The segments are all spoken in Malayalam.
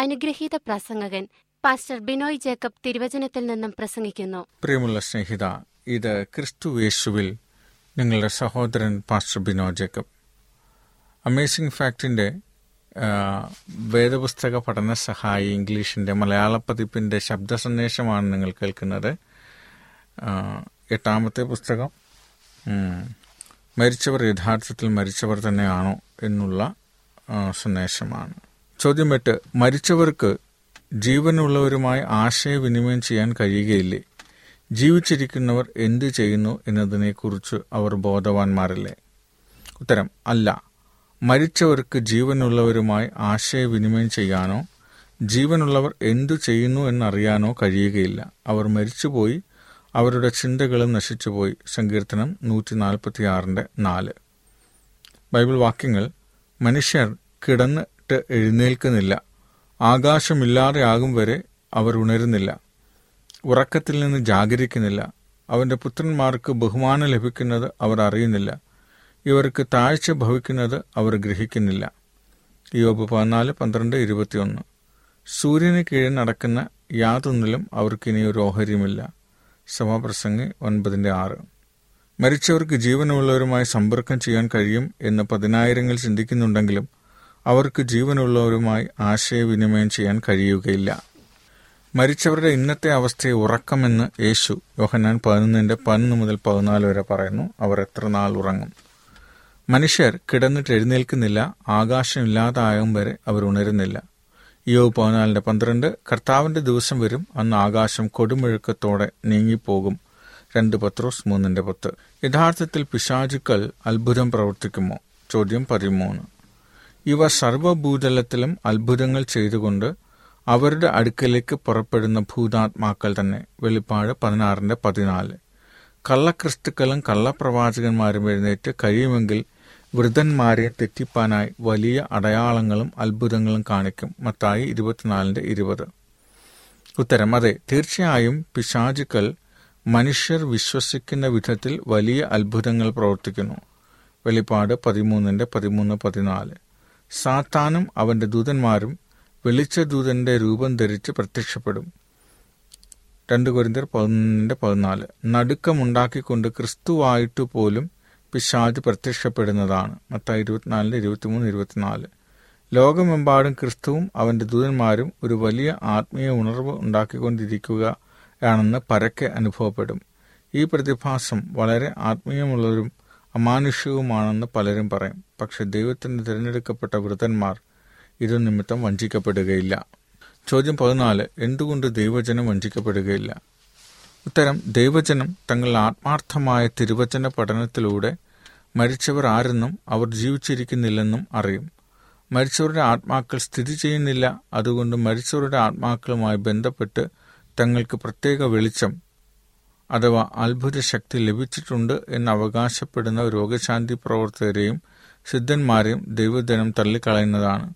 അനുഗ്രഹീത പ്രസംഗകൻ പാസ്റ്റർ ബിനോയ് ജേക്കബ് തിരുവചനത്തിൽ നിന്നും പ്രസംഗിക്കുന്നു. പ്രിയമുള്ള സ്നേഹിത ഇത് ക്രിസ്തു യേശുവിൽ നിങ്ങളുടെ സഹോദരൻ പാസ്റ്റർ ബിനോ ജേക്കബ്. അമേസിംഗ് ഫാക്ടിന്റെ വേദപുസ്തക പഠന സഹായി ഇംഗ്ലീഷിന്റെ മലയാള പതിപ്പിന്റെ ശബ്ദ സന്ദേശമാണ് നിങ്ങൾ കേൾക്കുന്നത്. എട്ടാമത്തെ പുസ്തകം മരിച്ചവർ യഥാർത്ഥത്തിൽ മരിച്ചവർ തന്നെയാണോ എന്നുള്ള സന്ദേശമാണ്. ചോദ്യം എട്ട് മരിച്ചവർക്ക് ജീവനുള്ളവരുമായി ആശയവിനിമയം ചെയ്യാൻ കഴിയുകയില്ലേ? ജീവിച്ചിരിക്കുന്നവർ എന്തു ചെയ്യുന്നു എന്നതിനെക്കുറിച്ച് അവർ ബോധവാന്മാരല്ലേ? ഉത്തരം അല്ല. മരിച്ചവർക്ക് ജീവനുള്ളവരുമായി ആശയവിനിമയം ചെയ്യാനോ ജീവനുള്ളവർ എന്തു ചെയ്യുന്നു എന്നറിയാനോ കഴിയുകയില്ല. അവർ മരിച്ചുപോയി അവരുടെ ചിന്തകളും നശിച്ചുപോയി. സങ്കീർത്തനം നൂറ്റി നാൽപ്പത്തി ആറിന്റെ നാല്. ബൈബിൾ വാക്യങ്ങൾ മനുഷ്യർ കിടന്നിട്ട് എഴുന്നേൽക്കുന്നില്ല. ആകാശമില്ലാതെയാകും വരെ അവർ ഉണരുന്നില്ല. ഉറക്കത്തിൽ നിന്ന് ജാഗരിക്കുന്നില്ല. അവന്റെ പുത്രന്മാർക്ക് ബഹുമാനം ലഭിക്കുന്നത് അവർ അറിയുന്നില്ല. ഇവർക്ക് താഴ്ച ഭവിക്കുന്നത് അവർ ഗ്രഹിക്കുന്നില്ല. യോബ് പതിനാല് പന്ത്രണ്ട് ഇരുപത്തിയൊന്ന്. സൂര്യന് കീഴിൽ നടക്കുന്ന യാതൊന്നിലും അവർക്കിനി ഒരു ഓഹരിയുമില്ല. സഭാപ്രസംഗി ഒൻപതിന്റെ ആറ്. മരിച്ചവർക്ക് ജീവനുള്ളവരുമായി സമ്പർക്കം ചെയ്യാൻ കഴിയും എന്ന് പതിനായിരങ്ങൾ ചിന്തിക്കുന്നുണ്ടെങ്കിലും അവർക്ക് ജീവനുള്ളവരുമായി ആശയവിനിമയം ചെയ്യാൻ കഴിയുകയില്ല. മരിച്ചവരുടെ ഇന്നത്തെ അവസ്ഥയെ ഉറക്കമെന്ന് യേശു യോഹന്നാൻ പതിനൊന്നിന്റെ പതിനൊന്ന് മുതൽ പതിനാല് വരെ പറയുന്നു. അവർ എത്ര നാൾ ഉറങ്ങും. മനുഷ്യർ കിടന്നിട്ട് എഴുന്നേൽക്കുന്നില്ല. ആകാശമില്ലാതായും വരെ അവർ ഉണരുന്നില്ല. യോ പതിനാലിന്റെ പന്ത്രണ്ട് കർത്താവിന്റെ ദിവസം വരും. അന്ന് ആകാശം കൊടുമുഴുക്കത്തോടെ നീങ്ങിപ്പോകും രണ്ട് പത്രോസ് മൂന്നിന്റെ പത്ത്. യഥാർത്ഥത്തിൽ പിശാചുക്കൾ അത്ഭുതം പ്രവർത്തിക്കുമോ? ചോദ്യം പതിമൂന്ന്. ഇവ സർവഭൂതലത്തിലും അത്ഭുതങ്ങൾ ചെയ്തുകൊണ്ട് അവരുടെ അടുക്കലേക്ക് പുറപ്പെടുന്ന ഭൂതാത്മാക്കൾ തന്നെ. വെളിപ്പാട് പതിനാറിന്റെ പതിനാല്. കള്ളക്രിസ്തുക്കളും കള്ളപ്രവാചകന്മാരും എഴുന്നേറ്റ് കഴിയുമെങ്കിൽ വൃദ്ധന്മാരെ തെറ്റിപ്പാനായി വലിയ അടയാളങ്ങളും അത്ഭുതങ്ങളും കാണിക്കും. മത്തായി ഇരുപത്തിനാലിന്റെ ഇരുപത്. ഉത്തരം അതെ തീർച്ചയായും പിശാചുക്കൾ മനുഷ്യർ വിശ്വസിക്കുന്ന വിധത്തിൽ വലിയ അത്ഭുതങ്ങൾ പ്രവർത്തിക്കുന്നു. വെളിപ്പാട് പതിമൂന്നിന്റെ പതിമൂന്ന് പതിനാല്. സാത്താനും അവന്റെ ദൂതന്മാരും വെളിച്ച ദൂതന്റെ രൂപം ധരിച്ച് പ്രത്യക്ഷപ്പെടും. രണ്ട് കുരിന്തർ പതിനൊന്നിന്റെ പതിനാല്. നടുക്കമുണ്ടാക്കിക്കൊണ്ട് ക്രിസ്തുവായിട്ട് പോലും പിശാജ് പ്രത്യക്ഷപ്പെടുന്നതാണ്. മത്തായി ഇരുപത്തിനാലിന്റെ ഇരുപത്തിമൂന്ന് ഇരുപത്തിനാല്. ലോകമെമ്പാടും ക്രിസ്തുവും അവന്റെ ദൂതന്മാരും ഒരു വലിയ ആത്മീയ ഉണർവ് ഉണ്ടാക്കിക്കൊണ്ടിരിക്കുകയാണെന്ന് പരക്കെ അനുഭവപ്പെടും. ഈ പ്രതിഭാസം വളരെ ആത്മീയമുള്ളവരും അമാനുഷികവുമാണെന്ന് പലരും പറയും. പക്ഷെ ദൈവത്തിന് തിരഞ്ഞെടുക്കപ്പെട്ട വൃതന്മാർ ഇത് നിമിത്തം വഞ്ചിക്കപ്പെടുകയില്ല. ചോദ്യം പതിനാല് എന്തുകൊണ്ട് ദൈവജനം വഞ്ചിക്കപ്പെടുകയില്ല? ഉത്തരം ദൈവജനം തങ്ങളുടെ ആത്മാർത്ഥമായ തിരുവചന പഠനത്തിലൂടെ മരിച്ചവർ ആരെന്നും അവർ ജീവിച്ചിരിക്കുന്നില്ലെന്നും അറിയും. മരിച്ചവരുടെ ആത്മാക്കൾ സ്ഥിതി ചെയ്യുന്നില്ല അതുകൊണ്ട് മരിച്ചവരുടെ ആത്മാക്കളുമായി ബന്ധപ്പെട്ട് തങ്ങൾക്ക് പ്രത്യേക വെളിച്ചം അഥവാ അത്ഭുത ശക്തി ലഭിച്ചിട്ടുണ്ട് എന്ന് അവകാശപ്പെടുന്ന രോഗശാന്തി പ്രവർത്തകരെയും സിദ്ധന്മാരെയും ദൈവജനം തള്ളിക്കളയുന്നതാണ്.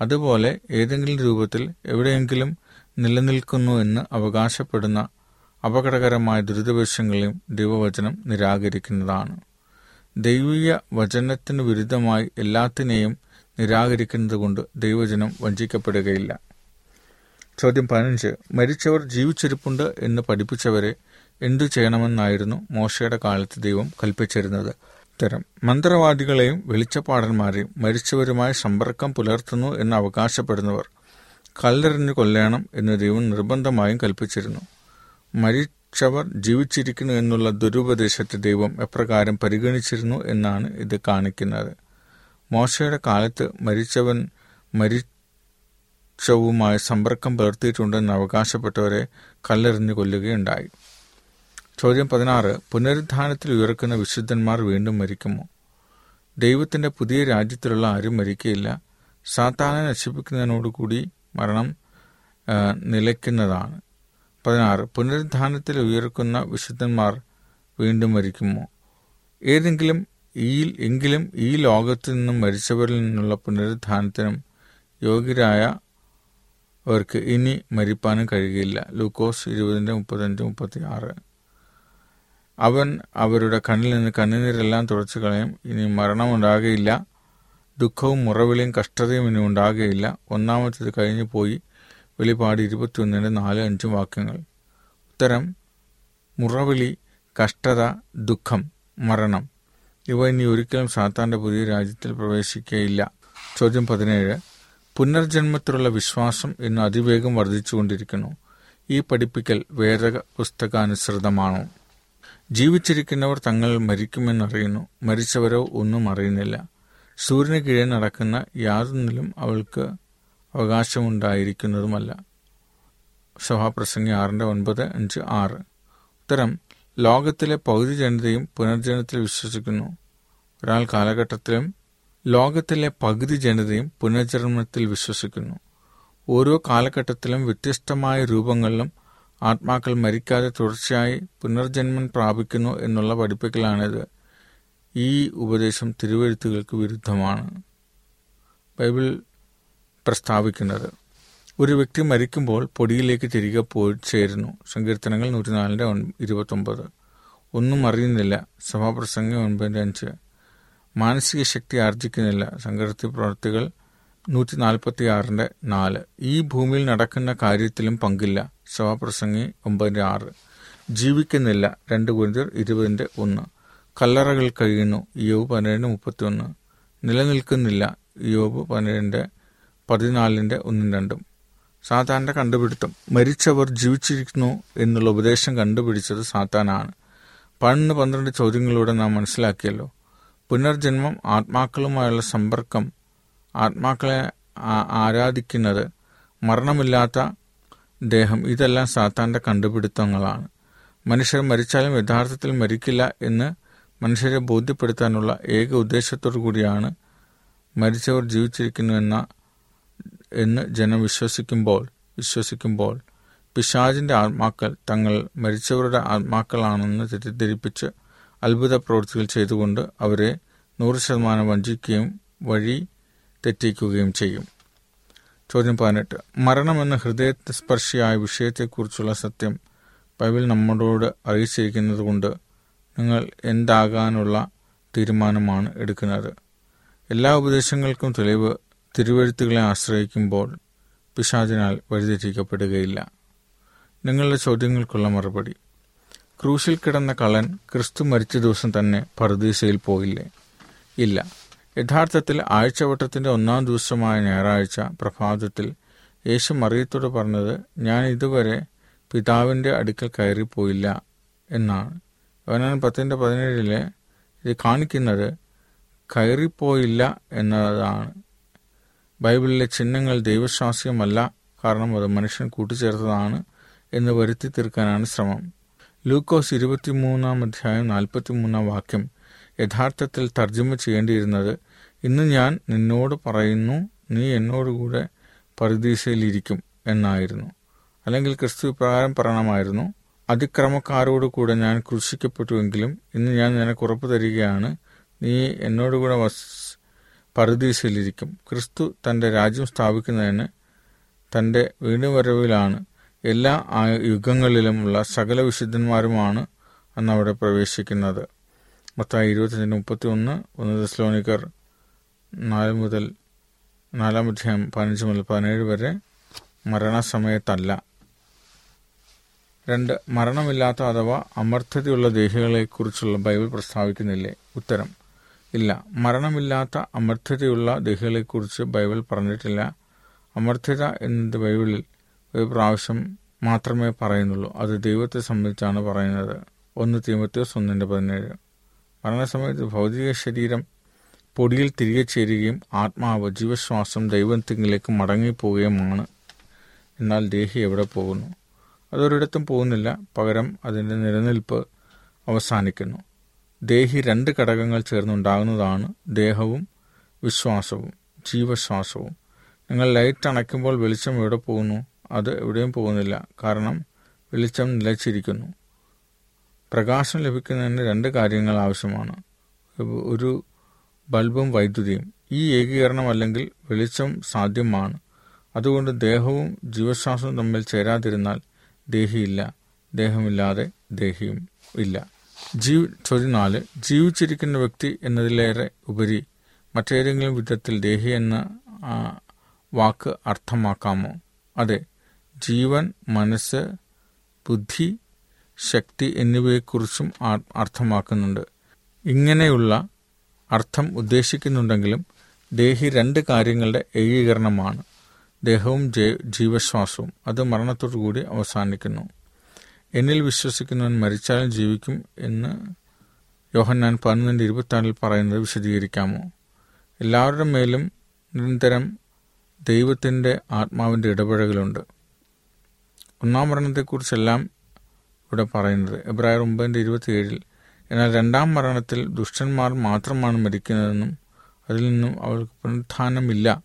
അതുപോലെ ഏതെങ്കിലും രൂപത്തിൽ എവിടെയെങ്കിലും നിലനിൽക്കുന്നു എന്ന് അവകാശപ്പെടുന്ന അപകടകരമായ ദുരിതവശങ്ങളെയും ദൈവവചനം നിരാകരിക്കുന്നതാണ്. ദൈവീയ വചനത്തിന് വിരുദ്ധമായി എല്ലാത്തിനെയും നിരാകരിക്കുന്നത് കൊണ്ട് ദൈവജനം വഞ്ചിക്കപ്പെടുകയില്ല. ചോദ്യം പതിനഞ്ച്. മരിച്ചവർ ജീവിച്ചിരിപ്പുണ്ട് എന്ന് പഠിപ്പിച്ചവരെ എന്തു ചെയ്യണമെന്നായിരുന്നു മോശയുടെ കാലത്ത് ദൈവം കൽപ്പിച്ചിരുന്നത്? ഉത്തരം. മന്ത്രവാദികളെയും വെളിച്ചപ്പാടന്മാരെയും മരിച്ചവരുമായി സമ്പർക്കം പുലർത്തുന്നു എന്ന് അവകാശപ്പെടുന്നവർ കല്ലെറിഞ്ഞു കൊല്ലണം എന്ന് ദൈവം നിർബന്ധമായും കൽപ്പിച്ചിരുന്നു. മരിച്ചവർ ജീവിച്ചിരിക്കുന്നു എന്നുള്ള ദുരുപദേശത്തെ ദൈവം എപ്രകാരം പരിഗണിച്ചിരുന്നു എന്നാണ് ഇത് കാണിക്കുന്നത്. മോശയുടെ കാലത്ത് മരിച്ചവൻ മരിച്ചവുമായി സമ്പർക്കം പുലർത്തിയിട്ടുണ്ടെന്ന് അവകാശപ്പെട്ടവരെ കല്ലെറിഞ്ഞു കൊല്ലുകയുണ്ടായി. ചോദ്യം പതിനാറ്. പുനരുദ്ധാനത്തിൽ ഉയർക്കുന്ന വിശുദ്ധന്മാർ വീണ്ടും മരിക്കുമോ? ദൈവത്തിന്റെ പുതിയ രാജ്യത്തിലുള്ള ആരും മരിക്കയില്ല. സാത്താനെ നശിപ്പിക്കുന്നതിനോടുകൂടി മരണം നിലയ്ക്കുന്നതാണ്. പതിനാറ്. പുനരുദ്ധാനത്തിൽ ഉയർക്കുന്ന വിശുദ്ധന്മാർ വീണ്ടും മരിക്കുമോ? ഏതെങ്കിലും ഈ എങ്കിലും ഈ ലോകത്തു നിന്നും മരിച്ചവരിൽ നിന്നുള്ള പുനരുദ്ധാനത്തിനും യോഗ്യരായ അവർക്ക് ഇനി മരിപ്പാനും കഴിയുകയില്ല ലൂക്കോസ് ഇരുപതിന്റെ മുപ്പത്തഞ്ച് മുപ്പത്തി ആറ് അവൻ അവരുടെ കണ്ണിൽ നിന്ന് കണ്ണുനീരെല്ലാം തുടച്ചു കളയും. ഇനി മരണമുണ്ടാകുകയില്ല ദുഃഖവും മുറവിളിയും കഷ്ടതയും ഇനി ഉണ്ടാകുകയില്ല ഒന്നാമത്തേത് കഴിഞ്ഞു പോയി. വെളിപാട് ഇരുപത്തിയൊന്നിന്റെ നാല് അഞ്ചും വാക്യങ്ങൾ. ഉത്തരം മുറവിളി കഷ്ടത ദുഃഖം മരണം. ഇവ ഇനി ഒരിക്കലും സാത്താന്റെ പുതിയ രാജ്യത്തിൽ പ്രവേശിക്കുകയില്ല ചോദ്യം പതിനേഴ്. പുനർജന്മത്തിലുള്ള വിശ്വാസം ഇന്ന് അതിവേഗം വർദ്ധിച്ചുകൊണ്ടിരിക്കുന്നു. ഈ പഠിപ്പിക്കൽ വേദ പുസ്തകാനുസൃതമാണോ ജീവിച്ചിരിക്കുന്നവർ തങ്ങൾ മരിക്കുമെന്നറിയുന്നു. മരിച്ചവരോ ഒന്നും അറിയുന്നില്ല. സൂര്യന് കീഴെ നടക്കുന്ന യാതൊന്നിലും അവൾക്ക് അവകാശമുണ്ടായിരിക്കുന്നതുമല്ല. സഭാപ്രസംഗി ആറിന്റെ ഒൻപത് അഞ്ച് ആറ്. ഉത്തരം ലോകത്തിലെ പകുതി ജനതയും പുനർജനത്തിൽ വിശ്വസിക്കുന്നു. ഒരാൾ കാലഘട്ടത്തിലും ലോകത്തിലെ പകുതി ജനതയും പുനർജന്മത്തിൽ വിശ്വസിക്കുന്നു. ഓരോ കാലഘട്ടത്തിലും വ്യത്യസ്തമായ രൂപങ്ങളിലും ആത്മാക്കൾ മരിക്കാതെ തുടർച്ചയായി പുനർജന്മം പ്രാപിക്കുന്നു എന്നുള്ള പഠിപ്പിക്കലാണിത്. ഈ ഉപദേശം തിരുവഴുത്തുകൾക്ക് വിരുദ്ധമാണ്. ബൈബിൾ പ്രസ്താവിക്കുന്നത് ഒരു വ്യക്തി മരിക്കുമ്പോൾ പൊടിയിലേക്ക് തിരികെ പോയി ചേരുന്നു. സങ്കീർത്തനങ്ങൾ നൂറ്റിനാലിന്റെ ഇരുപത്തൊമ്പത്. ഒന്നും അറിയുന്നില്ല. സഭാപ്രസംഗം ഒൻപതിന്റെ അഞ്ച്. മാനസിക ശക്തി ആർജിക്കുന്നില്ല. സങ്കീർത്തി പ്രവർത്തികൾ നൂറ്റി നാൽപ്പത്തി ആറിന്റെ നാല്. ഈ ഭൂമിയിൽ നടക്കുന്ന കാര്യത്തിലും പങ്കില്ല. സഭാപ്രസംഗി ഒമ്പതിന്റെ ആറ്. ജീവിക്കുന്നില്ല. രണ്ട് കുരിന്തിർ ഇരുപതിന്റെ ഒന്ന്. കല്ലറകൾ കഴിയുന്നു. യോബ് പതിനേഴിന് മുപ്പത്തി ഒന്ന് നിലനിൽക്കുന്നില്ല. യോബ് പതിനേഴിന്റെ പതിനാലിന്റെ ഒന്നും രണ്ടും. സാത്താന്റെ കണ്ടുപിടുത്തം. മരിച്ചവർ ജീവിച്ചിരിക്കുന്നു എന്നുള്ള ഉപദേശം കണ്ടുപിടിച്ചത് സാത്താനാണ്. പതിനൊന്ന് പന്ത്രണ്ട് ചോദ്യങ്ങളിലൂടെ നാം മനസ്സിലാക്കിയല്ലോ. പുനർജന്മം ആത്മാക്കളുമായുള്ള സമ്പർക്കം ആത്മാക്കളെ ആരാധിക്കുന്നത് മരണമില്ലാത്ത ദേഹം ഇതെല്ലാം സാത്താന്റെ കണ്ടുപിടുത്തങ്ങളാണ്. മനുഷ്യർ മരിച്ചാലും യഥാർത്ഥത്തിൽ മരിക്കില്ല എന്ന് മനുഷ്യരെ ബോധ്യപ്പെടുത്താനുള്ള ഏക ഉദ്ദേശത്തോടു കൂടിയാണ് മരിച്ചവർ ജീവിച്ചിരിക്കുന്നു എന്ന എന്ന് ജനം വിശ്വസിക്കുമ്പോൾ വിശ്വസിക്കുമ്പോൾ പിശാജിന്റെ ആത്മാക്കൾ തങ്ങൾ മരിച്ചവരുടെ ആത്മാക്കളാണെന്ന് തെറ്റിദ്ധരിപ്പിച്ച് അത്ഭുത പ്രവൃത്തികൾ ചെയ്തുകൊണ്ട് അവരെ നൂറ് ശതമാനം വഞ്ചിക്കുകയും വഴി തെറ്റിക്കുകയും ചെയ്യും. ചോദ്യം പതിനെട്ട്. മരണം എന്ന ഹൃദയത്തെ ഹൃദയസ്പർശിയായ വിഷയത്തെക്കുറിച്ചുള്ള സത്യം ബൈബിൾ നമ്മളോട് അറിയിച്ചിരിക്കുന്നത് കൊണ്ട് നിങ്ങൾ എന്താകാനുള്ള തീരുമാനമാണ് എടുക്കുന്നത്. എല്ലാ ഉപദേശങ്ങൾക്കും തെളിവ് തിരുവഴുത്തുകളെ ആശ്രയിക്കുമ്പോൾ പിശാചിനാൽ വഴിതെറ്റിക്കപ്പെടുകയില്ല. നിങ്ങളുടെ ചോദ്യങ്ങൾക്കുള്ള മറുപടി. ക്രൂശിൽ കിടന്ന കള്ളൻ ക്രിസ്തു മരിച്ച ദിവസം തന്നെ പറുദീസയിൽ പോയില്ലേ? ഇല്ല. യഥാർത്ഥത്തിൽ ആഴ്ചവട്ടത്തിന്റെ ഒന്നാം ദിവസമായ ഞായറാഴ്ച പ്രഭാതത്തിൽ യേശു മറിയത്തോട് പറഞ്ഞത് ഞാൻ ഇതുവരെ പിതാവിന്റെ അടുക്കൽ കയറിപ്പോയില്ല എന്നാണ്. യോനാൻ പത്തിന്റെ പതിനേഴിലെ ഇത് കാണിക്കുന്നത് കയറിപ്പോയില്ല എന്നതാണ്. ബൈബിളിലെ ചിഹ്നങ്ങൾ ദൈവശാസ്ത്രീയമല്ല കാരണം അത് മനുഷ്യൻ കൂട്ടിച്ചേർത്തതാണ് എന്ന് വരുത്തി തീർക്കാനാണ് ശ്രമം. ലൂക്കോസ് ഇരുപത്തിമൂന്നാം അധ്യായം നാൽപ്പത്തിമൂന്നാം വാക്യം യഥാർത്ഥത്തിൽ തർജമ ചെയ്യേണ്ടിയിരുന്നത് ഇന്ന് ഞാൻ നിന്നോട് പറയുന്നു നീ എന്നോടുകൂടെ പരദീസയിലിരിക്കും എന്നായിരുന്നു. അല്ലെങ്കിൽ ക്രിസ്തു പ്രകാരം പറയണമായിരുന്നു അതിക്രമക്കാരോട് കൂടെ ഞാൻ ക്രൂശിക്കപ്പെട്ടുവെങ്കിലും ഇന്ന് ഞാൻ നിനക്ക് ഉറപ്പ് തരികയാണ് നീ എന്നോടുകൂടെ വസ് പരദീസയിലിരിക്കും ക്രിസ്തു തന്റെ രാജ്യം സ്ഥാപിക്കുന്നതിന് തന്റെ വീണ്ടുവരവിലാണ് എല്ലാ യുഗങ്ങളിലുമുള്ള സകല വിശുദ്ധന്മാരുമാണ് അന്ന് അവിടെ പ്രവേശിക്കുന്നത്. മൊത്തം ഇരുപത്തഞ്ചിന് മുപ്പത്തി ഒന്ന് ഒന്ന് ദശലോണിക്കർ നാല് മുതൽ നാലാം അധ്യായം പതിനഞ്ച് മുതൽ പതിനേഴ് വരെ മരണസമയത്തല്ല. രണ്ട് മരണമില്ലാത്ത അഥവാ അമർത്ഥതയുള്ള ദേഹികളെക്കുറിച്ചുള്ള ബൈബിൾ പ്രസ്താവിക്കുന്നില്ലേ? ഉത്തരം ഇല്ല. മരണമില്ലാത്ത അമർത്ഥതയുള്ള ദേഹികളെക്കുറിച്ച് ബൈബിൾ പറഞ്ഞിട്ടില്ല. അമർത്ഥത എന്നത് ബൈബിളിൽ ഒരു പ്രാവശ്യം മാത്രമേ പറയുന്നുള്ളൂ. അത് ദൈവത്തെ സംബന്ധിച്ചാണ് പറയുന്നത്. ഒന്ന് തീമത്യോസ് ഒന്നിന്റെ പതിനേഴ്. മരണസമയത്ത് ഭൗതിക ശരീരം പൊടിയിൽ തിരികെ ചേരുകയും ആത്മാവ് ജീവശ്വാസം ദൈവത്തിങ്കിലേക്ക് മടങ്ങിപ്പോവുകയുമാണ്. എന്നാൽ ദേഹി എവിടെ പോകുന്നു? അതൊരിടത്തും പോകുന്നില്ല. പകരം അതിന്റെ നിലനിൽപ്പ് അവസാനിക്കുന്നു. ദേഹി രണ്ട് ഘടകങ്ങൾ ചേർന്നുണ്ടാകുന്നതാണ് ദേഹവും വിശ്വാസവും ജീവശ്വാസവും. നിങ്ങൾ ലൈറ്റ് അണയ്ക്കുമ്പോൾ വെളിച്ചം എവിടെ പോകുന്നു? അത് എവിടെയും പോകുന്നില്ല. കാരണം വെളിച്ചം നിലച്ചിരിക്കുന്നു. പ്രകാശം ലഭിക്കുന്നതിന് രണ്ട് കാര്യങ്ങൾ ആവശ്യമാണ്. ഒരു ബൾബും വൈദ്യുതിയും. ഈ ഏകീകരണം അല്ലെങ്കിൽ വെളിച്ചം സാധ്യമാണ്. അതുകൊണ്ട് ദേഹവും ജീവശ്വാസവും തമ്മിൽ ചേരാതിരുന്നാൽ ദേഹിയില്ല. ദേഹമില്ലാതെ ദേഹിയും ഇല്ല. ജീവി ചോദ്യം നാല് ജീവിച്ചിരിക്കുന്ന വ്യക്തി എന്നതിലേറെ ഉപരി മറ്റേതെങ്കിലും വിധത്തിൽ ദേഹി എന്ന വാക്ക് അർത്ഥമാക്കാമോ? അതെ. ജീവൻ മനസ്സ് ബുദ്ധി ശക്തി എന്നിവയെക്കുറിച്ചും അർത്ഥമാക്കുന്നുണ്ട്. ഇങ്ങനെയുള്ള അർത്ഥം ഉദ്ദേശിക്കുന്നുണ്ടെങ്കിലും ദേഹി രണ്ട് കാര്യങ്ങളുടെ ഏകീകരണമാണ്. ദേഹവും ജീവശ്വാസവും. അത് മരണത്തോടുകൂടി അവസാനിക്കുന്നു. എന്നിൽ വിശ്വസിക്കുന്നവൻ മരിച്ചാലും ജീവിക്കും എന്ന് യോഹന്നാൻ പതിനൊന്നിന്റെ ഇരുപത്തിനാലിൽ പറയുന്നത് വിശദീകരിക്കാമോ? എല്ലാവരുടെ മേലും നിരന്തരം ദൈവത്തിന്റെ ആത്മാവിന്റെ ഇടപെടലുണ്ട് ഒന്നാം മരണത്തെക്കുറിച്ചെല്ലാം ഇവിടെ പറയുന്നത്. എബ്രായർ ഒമ്പതിന്റെ ഇരുപത്തിയേഴിൽ എന്നാൽ രണ്ടാം മരണത്തിൽ ദുഷ്ടന്മാർ മാത്രമാണ് മരിക്കുന്നതെന്നും അതിൽ നിന്നും അവർക്ക് പുനരുത്ഥാനമില്ല.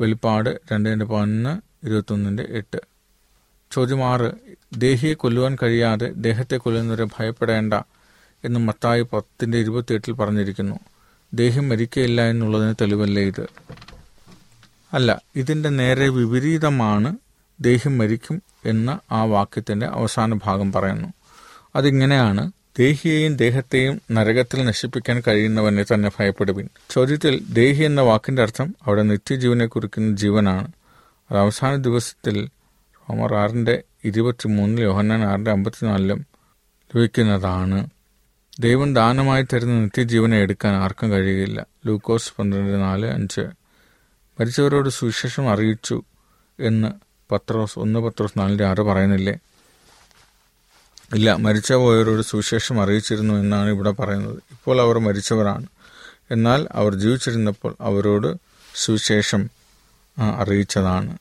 വെളിപ്പാട് രണ്ടിന്റെ പതിനൊന്ന് ഇരുപത്തൊന്നിന്റെ എട്ട്. ചോദ്യം ആറ് ദേഹിയെ കൊല്ലുവാൻ കഴിയാതെ ദേഹത്തെ കൊല്ലുന്നവരെ ഭയപ്പെടേണ്ട എന്ന് മത്തായി പത്തിന്റെ ഇരുപത്തിയെട്ടിൽ പറഞ്ഞിരിക്കുന്നു. ദേഹം മരിക്കയില്ല എന്നുള്ളതിന് തെളിവല്ലേ ഇത്? അല്ല ഇതിന്റെ നേരെ വിപരീതമാണ് ദേഹം മരിക്കും എന്ന ആ വാക്യത്തിന്റെ അവസാന ഭാഗം പറയുന്നു. അതിങ്ങനെയാണ് ദേഹിയെയും ദേഹത്തെയും നരകത്തിൽ നശിപ്പിക്കാൻ കഴിയുന്നവനെ തന്നെ ഭയപ്പെടുവിൻ. ചോദ്യത്തിൽ ദേഹി എന്ന വാക്കിന്റെ അർത്ഥം അവിടെ നിത്യജീവനെ കുറിക്കുന്ന ജീവനാണ്. അത് അവസാന ദിവസത്തിൽ റോമർ ആറിന്റെ ഇരുപത്തിമൂന്നിൽ യോഹന്നാൻ ആറിന്റെ അമ്പത്തിനാലിലും ലഭിക്കുന്നതാണ്. ദൈവം ദാനമായി തരുന്ന നിത്യജീവനെ എടുക്കാൻ ആർക്കും കഴിയുകയില്ല. ലൂക്കോസ് പന്ത്രണ്ട് നാല് അഞ്ച്. മരിച്ചവരോട് സുവിശേഷം അറിയിച്ചു എന്ന് പത്രോസ് ഒന്ന് പത്രോസ് നാലിന്റെ ആറ് പറയുന്നില്ലേ? ഇല്ല മരിച്ച പോയവരോട് സുവിശേഷം അറിയിച്ചിരുന്നു എന്നാണ് ഇവിടെ പറയുന്നത്. ഇപ്പോൾ അവർ മരിച്ചവരാണ്. എന്നാൽ അവർ ജീവിച്ചിരുന്നപ്പോൾ അവരോട് സുവിശേഷം അറിയിച്ചതാണ്.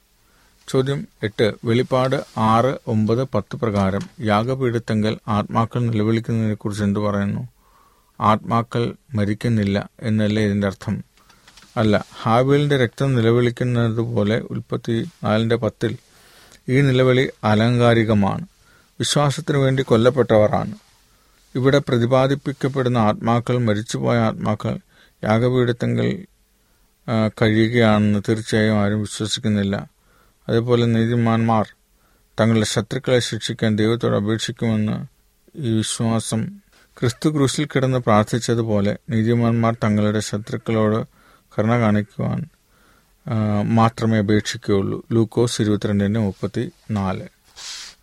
ചോദ്യം എട്ട്. വെളിപ്പാട് ആറ് ഒമ്പത് പത്ത് പ്രകാരം യാഗപീഠത്തെങ്കിൽ ആത്മാക്കൾ നിലവിളിക്കുന്നതിനെക്കുറിച്ച് എന്തു പറയുന്നു? ആത്മാക്കൾ മരിക്കുന്നില്ല എന്നല്ലേ ഇതിന്റെ അർത്ഥം? അല്ല ഹാബിലിന്റെ രക്തം നിലവിളിക്കുന്നത് പോലെ ഉൽപ്പത്തി നാലിന്റെ പത്തിൽ ഈ നിലവിളി അലങ്കാരികമാണ്. വിശ്വാസത്തിനു വേണ്ടി കൊല്ലപ്പെട്ടവരാണ്. ഇവിടെ പ്രതിപാദിപ്പിക്കപ്പെടുന്ന ആത്മാക്കൾ മരിച്ചുപോയ ആത്മാക്കൾ യാഗപീഠത്തെങ്കിൽ കഴിയുകയാണെന്ന് തീർച്ചയായും ആരും വിശ്വസിക്കുന്നില്ല. അതേപോലെ നീതിമാന്മാർ തങ്ങളുടെ ശത്രുക്കളെ ശിക്ഷിക്കാൻ ദൈവത്തോട് അപേക്ഷിക്കുമെന്ന് ഈ വിശ്വാസം. ക്രിസ്തു ക്രൂശിൽ കിടന്ന് പ്രാർത്ഥിച്ചതുപോലെ നീതിമാന്മാർ തങ്ങളുടെ ശത്രുക്കളോട് കരുണ കാണിക്കുവാൻ മാത്രമേ അപേക്ഷിക്കുകയുള്ളൂ. ലൂക്കോസ് ഇരുപത്തിരണ്ടിന് മുപ്പത്തി നാല്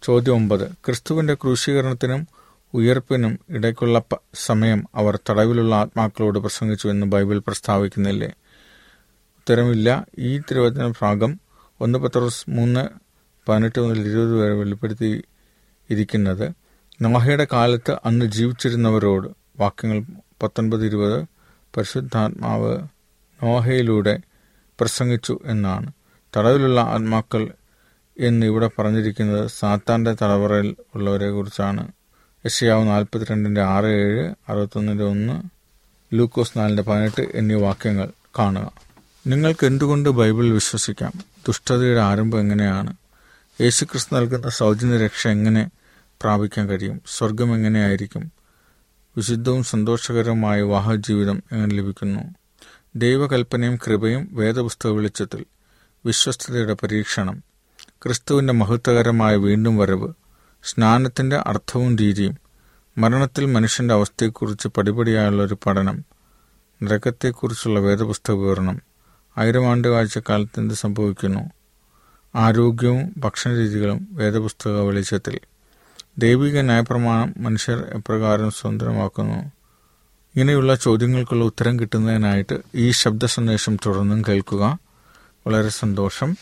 ചോദ്യം ഒമ്പത്. ക്രിസ്തുവിന്റെ ക്രൂശീകരണത്തിനും ഉയർപ്പിനും ഇടയ്ക്കുള്ള സമയം അവർ തടവിലുള്ള ആത്മാക്കളോട് പ്രസംഗിച്ചു എന്ന് ബൈബിൾ പ്രസ്താവിക്കുന്നില്ലേ? ഉത്തരമില്ല. ഈ തിരുവചന ഭാഗം ഒന്ന് പത്രോസ് മൂന്ന് പതിനെട്ട് മുതൽ ഇരുപത് വരെ വെളിപ്പെടുത്തി ഇരിക്കുന്നത് നോഹയുടെ കാലത്ത് അന്ന് ജീവിച്ചിരുന്നവരോട്. വാക്യങ്ങൾ പത്തൊൻപത് ഇരുപത്. പരിശുദ്ധാത്മാവ് നോഹയിലൂടെ പ്രസംഗിച്ചു എന്നാണ്. തടവിലുള്ള ആത്മാക്കൾ എന്ന് ഇവിടെ പറഞ്ഞിരിക്കുന്നത് സാത്താന്റെ തലവറയിൽ ഉള്ളവരെ കുറിച്ചാണ്. യശയാവ് നാൽപ്പത്തിരണ്ടിന്റെ ആറ് ഏഴ് അറുപത്തൊന്നിന്റെ ഒന്ന് ലൂക്കോസ് നാലിന്റെ പതിനെട്ട് എന്നീ വാക്യങ്ങൾ കാണുക. നിങ്ങൾക്ക് എന്തുകൊണ്ട് ബൈബിൾ വിശ്വസിക്കാം? ദുഷ്ടതയുടെ ആരംഭം എങ്ങനെയാണ്? യേശുക്രിസ്തു നൽകുന്ന സൗജന്യ രക്ഷ എങ്ങനെ പ്രാപിക്കാൻ കഴിയും? സ്വർഗം എങ്ങനെയായിരിക്കും? വിശുദ്ധവും സന്തോഷകരവുമായ വിവാഹ ജീവിതം എങ്ങനെ ലഭിക്കുന്നു? ദൈവകൽപ്പനയും കൃപയും വേദപുസ്തക വെളിച്ചത്തിൽ വിശ്വസ്തതയുടെ പരീക്ഷണം ക്രിസ്തുവിന്റെ മഹത്വകരമായ വീണ്ടും വരവ് സ്നാനത്തിന്റെ അർത്ഥവും രീതിയും മരണത്തിൽ മനുഷ്യന്റെ അവസ്ഥയെക്കുറിച്ച് പടിപടിയായുള്ള ഒരു പഠനം നരകത്തെക്കുറിച്ചുള്ള വേദപുസ്തക വിവരണം ആയിരം ആണ്ട് കാഴ്ചക്കാലത്ത് എന്ത് സംഭവിക്കുന്നു ആരോഗ്യവും ഭക്ഷണരീതികളും വേദപുസ്തക വെളിച്ചത്തിൽ. ദൈവിക ന്യായപ്രമാണം മനുഷ്യർ എപ്രകാരം സ്വതന്ത്രമാക്കുന്നു? ഇങ്ങനെയുള്ള ചോദ്യങ്ങൾക്കുള്ള ഉത്തരം കിട്ടുന്നതിനായിട്ട് ഈ ശബ്ദ സന്ദേശം തുടർന്നും കേൾക്കുക. വളരെ സന്തോഷം.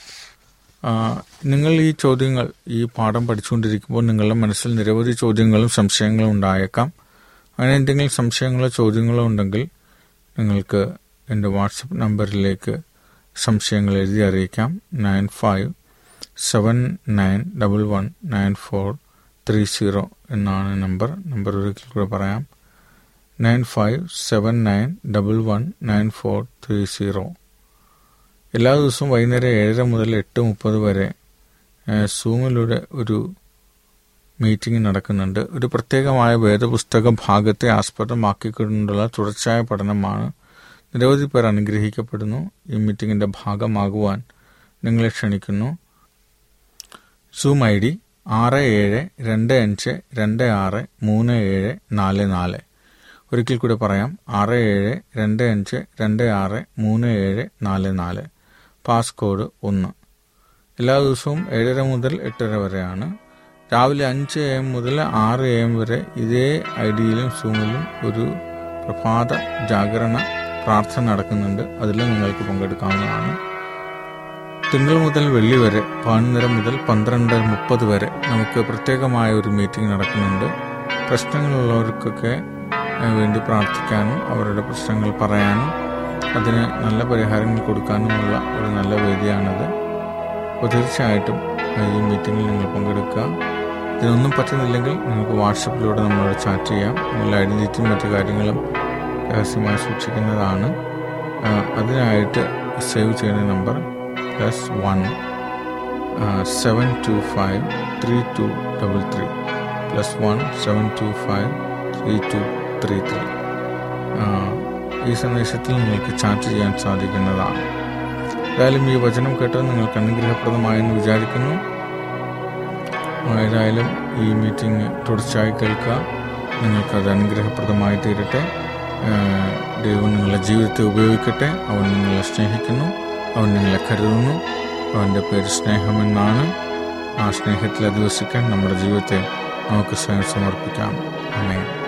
നിങ്ങൾ ഈ ചോദ്യങ്ങൾ ഈ പാഠം പഠിച്ചുകൊണ്ടിരിക്കുമ്പോൾ നിങ്ങളുടെ മനസ്സിൽ നിരവധി ചോദ്യങ്ങളും സംശയങ്ങളും ഉണ്ടായേക്കാം. അങ്ങനെ എന്തെങ്കിലും സംശയങ്ങളോ ചോദ്യങ്ങളോ ഉണ്ടെങ്കിൽ നിങ്ങൾക്ക് എന്റെ വാട്സപ്പ് നമ്പറിലേക്ക് സംശയങ്ങൾ എഴുതി അറിയിക്കാം. Nine five seven nine double one nine four three zero എന്നാണ് നമ്പർ. നമ്പർ ഒരിക്കൽ കൂടെ പറയാം. Nine five seven nine double one nine four three zero. എല്ലാ ദിവസവും വൈകുന്നേരം ഏഴര മുതൽ എട്ട് മുപ്പത് വരെ സൂമിലൂടെ ഒരു മീറ്റിംഗ് നടക്കുന്നുണ്ട്. ഒരു പ്രത്യേകമായ വേദപുസ്തക ഭാഗത്തെ ആസ്പദമാക്കിക്കൊണ്ടുള്ള തുടർച്ചയായ പഠനമാണ്. നിരവധി പേർ അനുഗ്രഹിക്കപ്പെടുന്നു. ഈ മീറ്റിംഗിന്റെ ഭാഗമാകുവാൻ നിങ്ങളെ ക്ഷണിക്കുന്നു. സൂം ഐ ഡി ആറ് ഏഴ് രണ്ട് അഞ്ച് രണ്ട് ആറ് മൂന്ന് ഏഴ് നാല് നാല്. ഒരിക്കൽ കൂടി പറയാം. ആറ് ഏഴ് രണ്ട് അഞ്ച് രണ്ട് ആറ് മൂന്ന് ഏഴ് നാല് നാല്. പാസ്കോഡ് ഒന്ന്. എല്ലാ ദിവസവും ഏഴര മുതൽ എട്ടര വരെയാണ്. രാവിലെ അഞ്ച് എ എം മുതൽ ആറ് എ എം വരെ ഇതേ ഐ ഡിയിലും സൂമിലും ഒരു പ്രഭാത ജാഗരണ പ്രാർത്ഥന നടക്കുന്നുണ്ട്. അതിൽ നിങ്ങൾക്ക് പങ്കെടുക്കാവുന്നതാണ്. തിങ്കൾ മുതൽ വെള്ളി വരെ പതിനൊന്നര മുതൽ പന്ത്രണ്ട് മുപ്പത് വരെ നമുക്ക് പ്രത്യേകമായ ഒരു മീറ്റിംഗ് നടക്കുന്നുണ്ട്. പ്രശ്നങ്ങളുള്ളവർക്കൊക്കെ വേണ്ടി പ്രാർത്ഥിക്കാനും അവരുടെ പ്രശ്നങ്ങൾ പറയാനും അതിന് നല്ല പരിഹാരങ്ങൾ കൊടുക്കാനുമുള്ള ഒരു നല്ല വേദിയാണത്. അപ്പോൾ തീർച്ചയായിട്ടും ഈ മീറ്റിങ്ങിൽ നിങ്ങൾ പങ്കെടുക്കുക. ഇതിനൊന്നും പറ്റുന്നില്ലെങ്കിൽ നിങ്ങൾക്ക് വാട്സപ്പിലൂടെ നമ്മളോട് ചാറ്റ് ചെയ്യാം. നിങ്ങളുടെ ഐഡന്റിറ്റിയും മറ്റു കാര്യങ്ങളും രഹസ്യമായി സൂക്ഷിക്കുന്നതാണ്. അതിനായിട്ട് സേവ് ചെയ്യുന്ന number plus one seven two five three two double three. Plus one seven two five three two three ഈ സന്ദേശത്തിൽ നിങ്ങൾക്ക് ചാറ്റ് ചെയ്യാൻ സാധിക്കുന്നതാണ്. ഏതായാലും ഈ വചനം കേട്ടത് നിങ്ങൾക്ക് അനുഗ്രഹപ്രദമായെന്ന് വിചാരിക്കുന്നു. ഏതായാലും ഈ മീറ്റിംഗ് തുടർച്ചയായി കേൾക്കുക. നിങ്ങൾക്കത് അനുഗ്രഹപ്രദമായി തീരട്ടെ. ദൈവം നിങ്ങളുടെ ജീവിതത്തെ ഉപയോഗിക്കട്ടെ. അവൻ നിങ്ങളെ സ്നേഹിക്കുന്നു. അവൻ നിങ്ങളെ കരുതുന്നു. അവന്റെ പേര് സ്നേഹമെന്നാണ്. ആ സ്നേഹത്തിൽ അധിവസിക്കാൻ നമ്മുടെ ജീവിതത്തെ നമുക്ക് സ്വയം സമർപ്പിക്കാം. അമേ